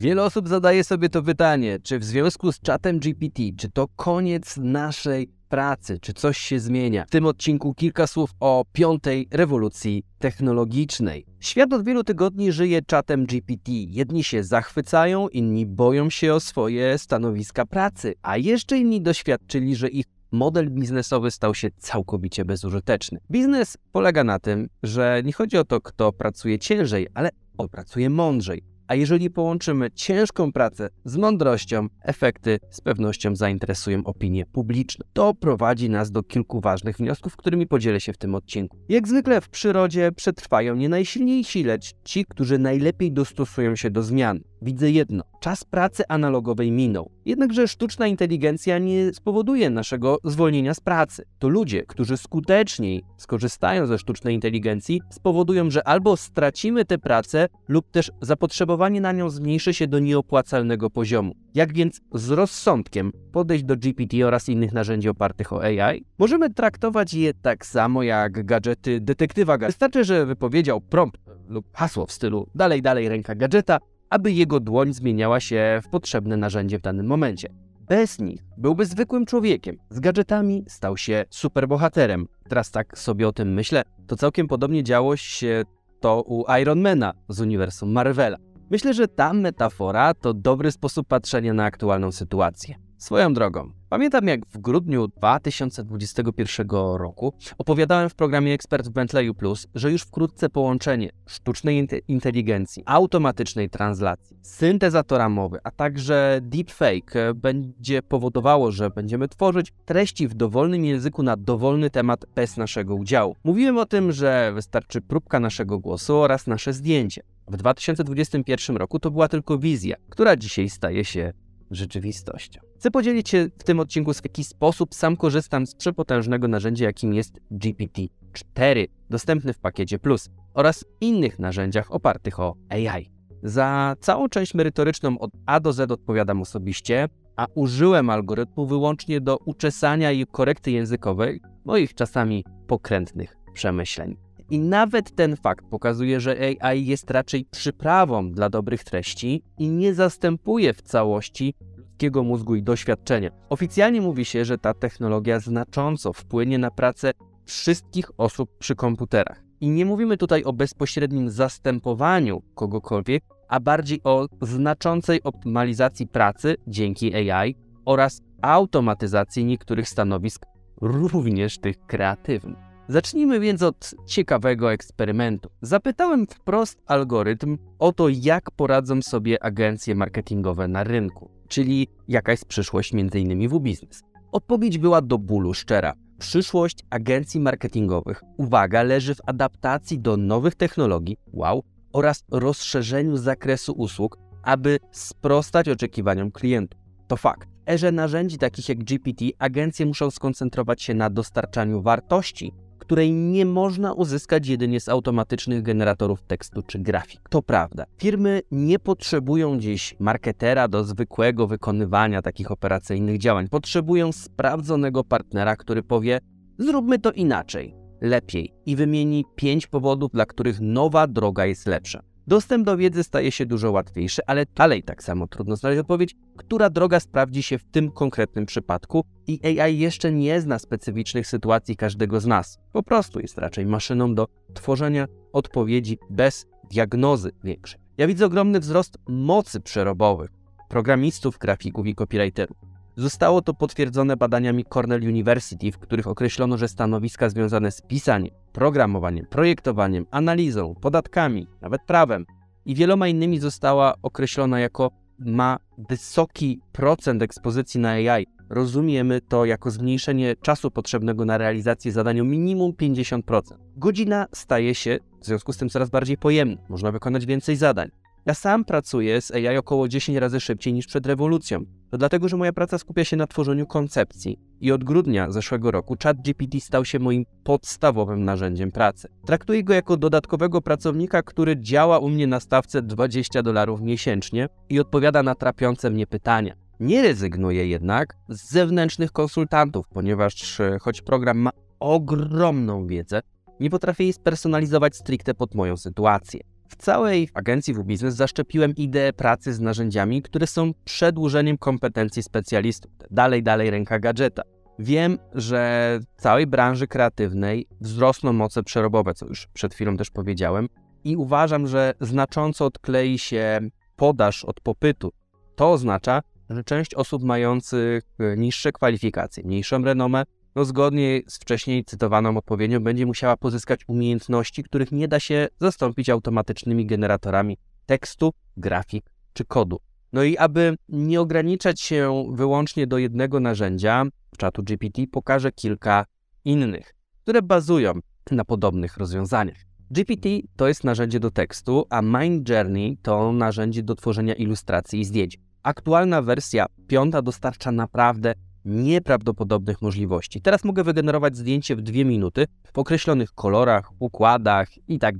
Wiele osób zadaje sobie to pytanie, czy w związku z czatem GPT, czy to koniec naszej pracy, czy coś się zmienia. W tym odcinku kilka słów o piątej rewolucji technologicznej. Świat od wielu tygodni żyje czatem GPT. Jedni się zachwycają, inni boją się o swoje stanowiska pracy, a jeszcze inni doświadczyli, że ich model biznesowy stał się całkowicie bezużyteczny. Biznes polega na tym, że nie chodzi o to, kto pracuje ciężej, ale on pracuje mądrzej. A jeżeli połączymy ciężką pracę z mądrością, efekty z pewnością zainteresują opinię publiczną. To prowadzi nas do kilku ważnych wniosków, którymi podzielę się w tym odcinku. Jak zwykle w przyrodzie przetrwają nie najsilniejsi, lecz ci, którzy najlepiej dostosują się do zmian. Widzę jedno: czas pracy analogowej minął. Jednakże sztuczna inteligencja nie spowoduje naszego zwolnienia z pracy. To ludzie, którzy skuteczniej skorzystają ze sztucznej inteligencji, spowodują, że albo stracimy tę pracę, lub też zapotrzebowanie na nią zmniejszy się do nieopłacalnego poziomu. Jak więc z rozsądkiem podejść do GPT oraz innych narzędzi opartych o AI? Możemy traktować je tak samo jak gadżety detektywa. Wystarczy, że wypowiedział prompt lub hasło w stylu dalej, dalej ręka gadżeta, aby jego dłoń zmieniała się w potrzebne narzędzie w danym momencie. Bez nich byłby zwykłym człowiekiem. Z gadżetami stał się superbohaterem. Teraz tak sobie o tym myślę, to całkiem podobnie działo się to u Ironmana z uniwersum Marvela. Myślę, że ta metafora to dobry sposób patrzenia na aktualną sytuację. Swoją drogą, pamiętam jak w grudniu 2021 roku opowiadałem w programie Ekspert w Bentleyu Plus, że już wkrótce połączenie sztucznej inteligencji, automatycznej translacji, syntezatora mowy, a także deepfake będzie powodowało, że będziemy tworzyć treści w dowolnym języku na dowolny temat bez naszego udziału. Mówiłem o tym, że wystarczy próbka naszego głosu oraz nasze zdjęcie. W 2021 roku to była tylko wizja, która dzisiaj staje się rzeczywistością. Chcę podzielić się w tym odcinku, w jaki sposób sam korzystam z przepotężnego narzędzia, jakim jest GPT-4, dostępny w pakiecie Plus, oraz innych narzędziach opartych o AI. Za całą część merytoryczną od A do Z odpowiadam osobiście, a użyłem algorytmu wyłącznie do uczesania i korekty językowej moich czasami pokrętnych przemyśleń. I nawet ten fakt pokazuje, że AI jest raczej przyprawą dla dobrych treści i nie zastępuje w całości ludzkiego mózgu i doświadczenia. Oficjalnie mówi się, że ta technologia znacząco wpłynie na pracę wszystkich osób przy komputerach. I nie mówimy tutaj o bezpośrednim zastępowaniu kogokolwiek, a bardziej o znaczącej optymalizacji pracy dzięki AI oraz automatyzacji niektórych stanowisk, również tych kreatywnych. Zacznijmy więc od ciekawego eksperymentu. Zapytałem wprost algorytm o to, jak poradzą sobie agencje marketingowe na rynku, czyli jaka jest przyszłość m.in. w biznes. Odpowiedź była do bólu szczera. Przyszłość agencji marketingowych, uwaga, leży w adaptacji do nowych technologii, wow, oraz rozszerzeniu zakresu usług, aby sprostać oczekiwaniom klientów. To fakt. W erze narzędzi takich jak GPT agencje muszą skoncentrować się na dostarczaniu wartości, której nie można uzyskać jedynie z automatycznych generatorów tekstu czy grafik. To prawda. Firmy nie potrzebują dziś marketera do zwykłego wykonywania takich operacyjnych działań. Potrzebują sprawdzonego partnera, który powie: zróbmy to inaczej, lepiej i wymieni pięć powodów, dla których nowa droga jest lepsza. Dostęp do wiedzy staje się dużo łatwiejszy, ale dalej tak samo trudno znaleźć odpowiedź, która droga sprawdzi się w tym konkretnym przypadku i AI jeszcze nie zna specyficznych sytuacji każdego z nas. Po prostu jest raczej maszyną do tworzenia odpowiedzi bez diagnozy większej. Ja widzę ogromny wzrost mocy przerobowych programistów, grafików i copywriterów. Zostało to potwierdzone badaniami Cornell University, w których określono, że stanowiska związane z pisaniem, programowaniem, projektowaniem, analizą, podatkami, nawet prawem i wieloma innymi została określona jako ma wysoki procent ekspozycji na AI. Rozumiemy to jako zmniejszenie czasu potrzebnego na realizację zadania minimum 50%. Godzina staje się w związku z tym coraz bardziej pojemna, można wykonać więcej zadań. Ja sam pracuję z AI około 10 razy szybciej niż przed rewolucją. To dlatego, że moja praca skupia się na tworzeniu koncepcji. I od grudnia zeszłego roku ChatGPT stał się moim podstawowym narzędziem pracy. Traktuję go jako dodatkowego pracownika, który działa u mnie na stawce 20 dolarów miesięcznie i odpowiada na trapiące mnie pytania. Nie rezygnuję jednak z zewnętrznych konsultantów, ponieważ e, choć program ma ogromną wiedzę, nie potrafię jej spersonalizować stricte pod moją sytuację. W całej agencji w-Business zaszczepiłem ideę pracy z narzędziami, które są przedłużeniem kompetencji specjalistów. Dalej, dalej ręka gadżeta. Wiem, że w całej branży kreatywnej wzrosną moce przerobowe, co już przed chwilą też powiedziałem, i uważam, że znacząco odklei się podaż od popytu. To oznacza, że część osób mających niższe kwalifikacje, mniejszą renomę, no zgodnie z wcześniej cytowaną odpowiedzią będzie musiała pozyskać umiejętności, których nie da się zastąpić automatycznymi generatorami tekstu, grafik czy kodu. No i aby nie ograniczać się wyłącznie do jednego narzędzia, czatu GPT pokażę kilka innych, które bazują na podobnych rozwiązaniach. GPT to jest narzędzie do tekstu, a Mind Journey to narzędzie do tworzenia ilustracji i zdjęć. Aktualna wersja piąta dostarcza naprawdę nieprawdopodobnych możliwości. Teraz mogę wygenerować zdjęcie w dwie minuty w określonych kolorach, układach i tak.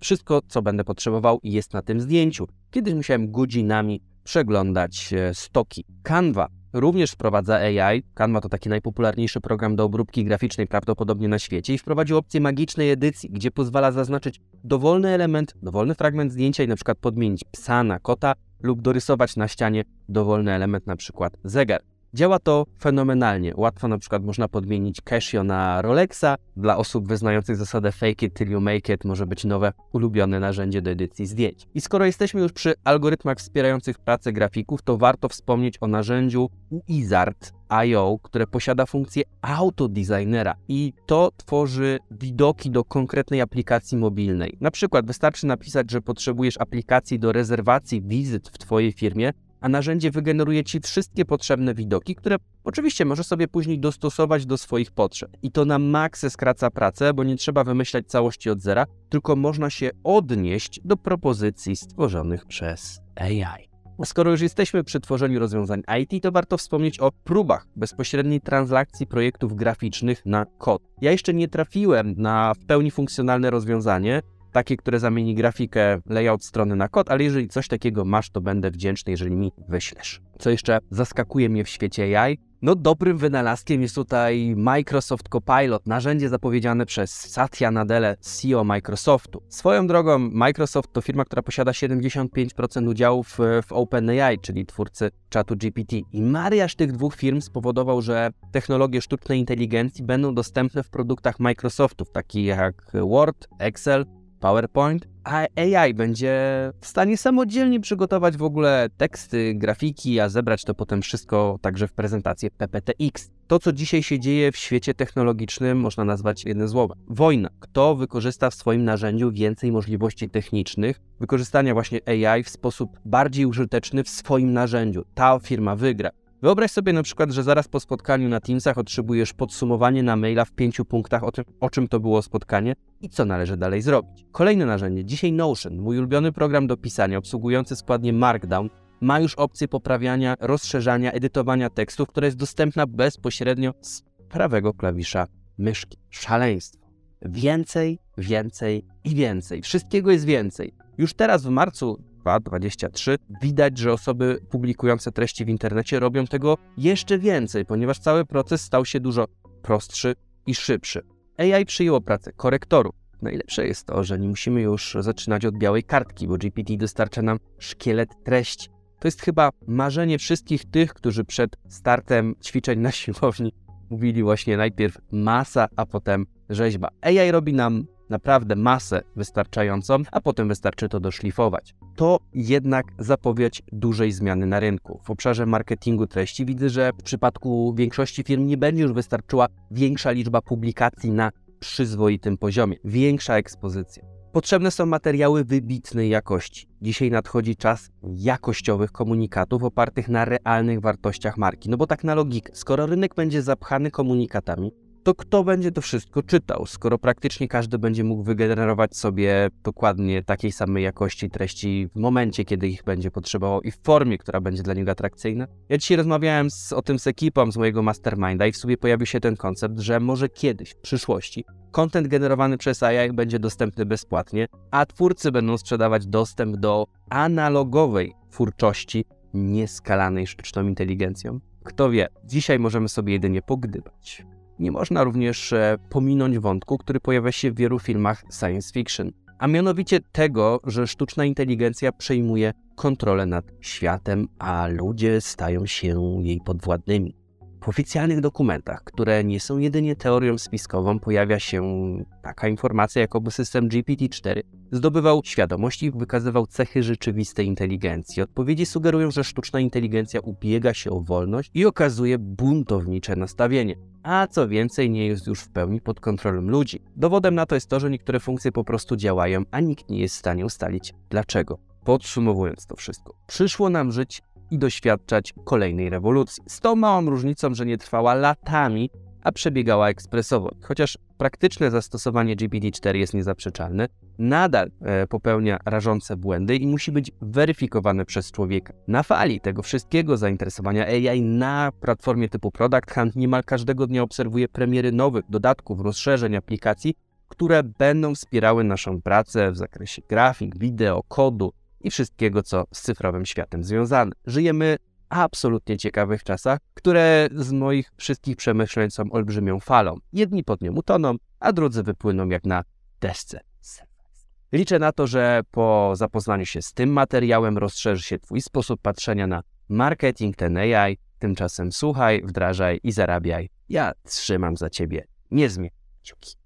Wszystko, co będę potrzebował, jest na tym zdjęciu. Kiedyś musiałem godzinami przeglądać e, stoki. Canva również wprowadza AI. Canva to taki najpopularniejszy program do obróbki graficznej prawdopodobnie na świecie i wprowadził opcję magicznej edycji, gdzie pozwala zaznaczyć dowolny element, dowolny fragment zdjęcia i na przykład podmienić psa na kota lub dorysować na ścianie dowolny element, na przykład zegar. Działa to fenomenalnie. Łatwo na przykład można podmienić Casio na Rolexa. Dla osób wyznających zasadę fake it till you make it może być nowe ulubione narzędzie do edycji zdjęć. I skoro jesteśmy już przy algorytmach wspierających pracę grafików, to warto wspomnieć o narzędziu Wizard.io, które posiada funkcję autodesignera i to tworzy widoki do konkretnej aplikacji mobilnej. Na przykład wystarczy napisać, że potrzebujesz aplikacji do rezerwacji wizyt w Twojej firmie, a narzędzie wygeneruje Ci wszystkie potrzebne widoki, które oczywiście możesz sobie później dostosować do swoich potrzeb. I to na maksę skraca pracę, bo nie trzeba wymyślać całości od zera, tylko można się odnieść do propozycji stworzonych przez AI. Skoro już jesteśmy przy tworzeniu rozwiązań IT, to warto wspomnieć o próbach bezpośredniej translakcji projektów graficznych na kod. Ja jeszcze nie trafiłem na w pełni funkcjonalne rozwiązanie, takie, które zamieni grafikę, layout strony na kod, ale jeżeli coś takiego masz, to będę wdzięczny, jeżeli mi wyślesz. Co jeszcze zaskakuje mnie w świecie AI? No dobrym wynalazkiem jest tutaj Microsoft Copilot, narzędzie zapowiedziane przez Satya Nadella, CEO Microsoftu. Swoją drogą Microsoft to firma, która posiada 75% udziałów w OpenAI, czyli twórcy czatu GPT. I mariaż tych dwóch firm spowodował, że technologie sztucznej inteligencji będą dostępne w produktach Microsoftów, takich jak Word, Excel, PowerPoint, a AI będzie w stanie samodzielnie przygotować w ogóle teksty, grafiki, a zebrać to potem wszystko także w prezentację PPTX. To, co dzisiaj się dzieje w świecie technologicznym, można nazwać jednym słowem. Wojna. Kto wykorzysta w swoim narzędziu więcej możliwości technicznych, wykorzystania właśnie AI w sposób bardziej użyteczny w swoim narzędziu. Ta firma wygra. Wyobraź sobie na przykład, że zaraz po spotkaniu na Teamsach otrzymujesz podsumowanie na maila w pięciu punktach o tym, o czym to było spotkanie i co należy dalej zrobić. Kolejne narzędzie, dzisiaj Notion, mój ulubiony program do pisania, obsługujący składnie Markdown, ma już opcję poprawiania, rozszerzania, edytowania tekstów, która jest dostępna bezpośrednio z prawego klawisza myszki. Szaleństwo. Więcej, więcej i więcej. Wszystkiego jest więcej. Już teraz w marcu 2023 widać, że osoby publikujące treści w internecie robią tego jeszcze więcej, ponieważ cały proces stał się dużo prostszy i szybszy. AI przyjęło pracę korektorów. Najlepsze jest to, że nie musimy już zaczynać od białej kartki, bo GPT dostarcza nam szkielet treści. To jest chyba marzenie wszystkich tych, którzy przed startem ćwiczeń na siłowni mówili właśnie najpierw masa, a potem rzeźba. AI robi nam naprawdę masę wystarczającą, a potem wystarczy to doszlifować. To jednak zapowiedź dużej zmiany na rynku. W obszarze marketingu treści widzę, że w przypadku większości firm nie będzie już wystarczyła większa liczba publikacji na przyzwoitym poziomie, większa ekspozycja. Potrzebne są materiały wybitnej jakości. Dzisiaj nadchodzi czas jakościowych komunikatów opartych na realnych wartościach marki. No bo tak na logikę, skoro rynek będzie zapchany komunikatami, to kto będzie to wszystko czytał, skoro praktycznie każdy będzie mógł wygenerować sobie dokładnie takiej samej jakości treści w momencie, kiedy ich będzie potrzebował i w formie, która będzie dla niego atrakcyjna? Ja dzisiaj rozmawiałem z, o tym z ekipą z mojego masterminda i w sobie pojawił się ten koncept, że może kiedyś, w przyszłości, content generowany przez AI będzie dostępny bezpłatnie, a twórcy będą sprzedawać dostęp do analogowej twórczości nieskalanej sztuczną inteligencją. Kto wie, dzisiaj możemy sobie jedynie pogdybać. Nie można również e, pominąć wątku, który pojawia się w wielu filmach science fiction, a mianowicie tego, że sztuczna inteligencja przejmuje kontrolę nad światem, a ludzie stają się jej podwładnymi. W oficjalnych dokumentach, które nie są jedynie teorią spiskową, pojawia się taka informacja, jakoby system GPT-4 zdobywał świadomość i wykazywał cechy rzeczywistej inteligencji. Odpowiedzi sugerują, że sztuczna inteligencja ubiega się o wolność i okazuje buntownicze nastawienie. A co więcej, nie jest już w pełni pod kontrolą ludzi. Dowodem na to jest to, że niektóre funkcje po prostu działają, a nikt nie jest w stanie ustalić dlaczego. Podsumowując to wszystko, przyszło nam żyć i doświadczać kolejnej rewolucji. Z tą małą różnicą, że nie trwała latami, a przebiegała ekspresowo. Chociaż praktyczne zastosowanie GPT-4 jest niezaprzeczalne, nadal e, popełnia rażące błędy i musi być weryfikowane przez człowieka. Na fali tego wszystkiego zainteresowania AI na platformie typu Product Hunt niemal każdego dnia obserwuję premiery nowych dodatków, rozszerzeń aplikacji, które będą wspierały naszą pracę w zakresie grafik, wideo, kodu, i wszystkiego, co z cyfrowym światem związane. Żyjemy absolutnie ciekawych czasach, które z moich wszystkich przemyśleń są olbrzymią falą. Jedni pod nią utoną, a drudzy wypłyną jak na desce. Liczę na to, że po zapoznaniu się z tym materiałem rozszerzy się Twój sposób patrzenia na marketing, ten AI. Tymczasem słuchaj, wdrażaj i zarabiaj. Ja trzymam za Ciebie niezmiernie kciuki.